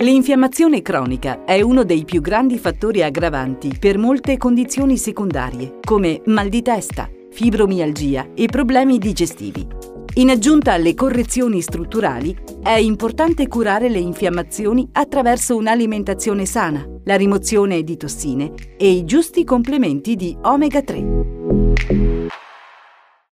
L'infiammazione cronica è uno dei più grandi fattori aggravanti per molte condizioni secondarie, come mal di testa, fibromialgia e problemi digestivi. In aggiunta alle correzioni strutturali, è importante curare le infiammazioni attraverso un'alimentazione sana, la rimozione di tossine e i giusti complementi di omega 3.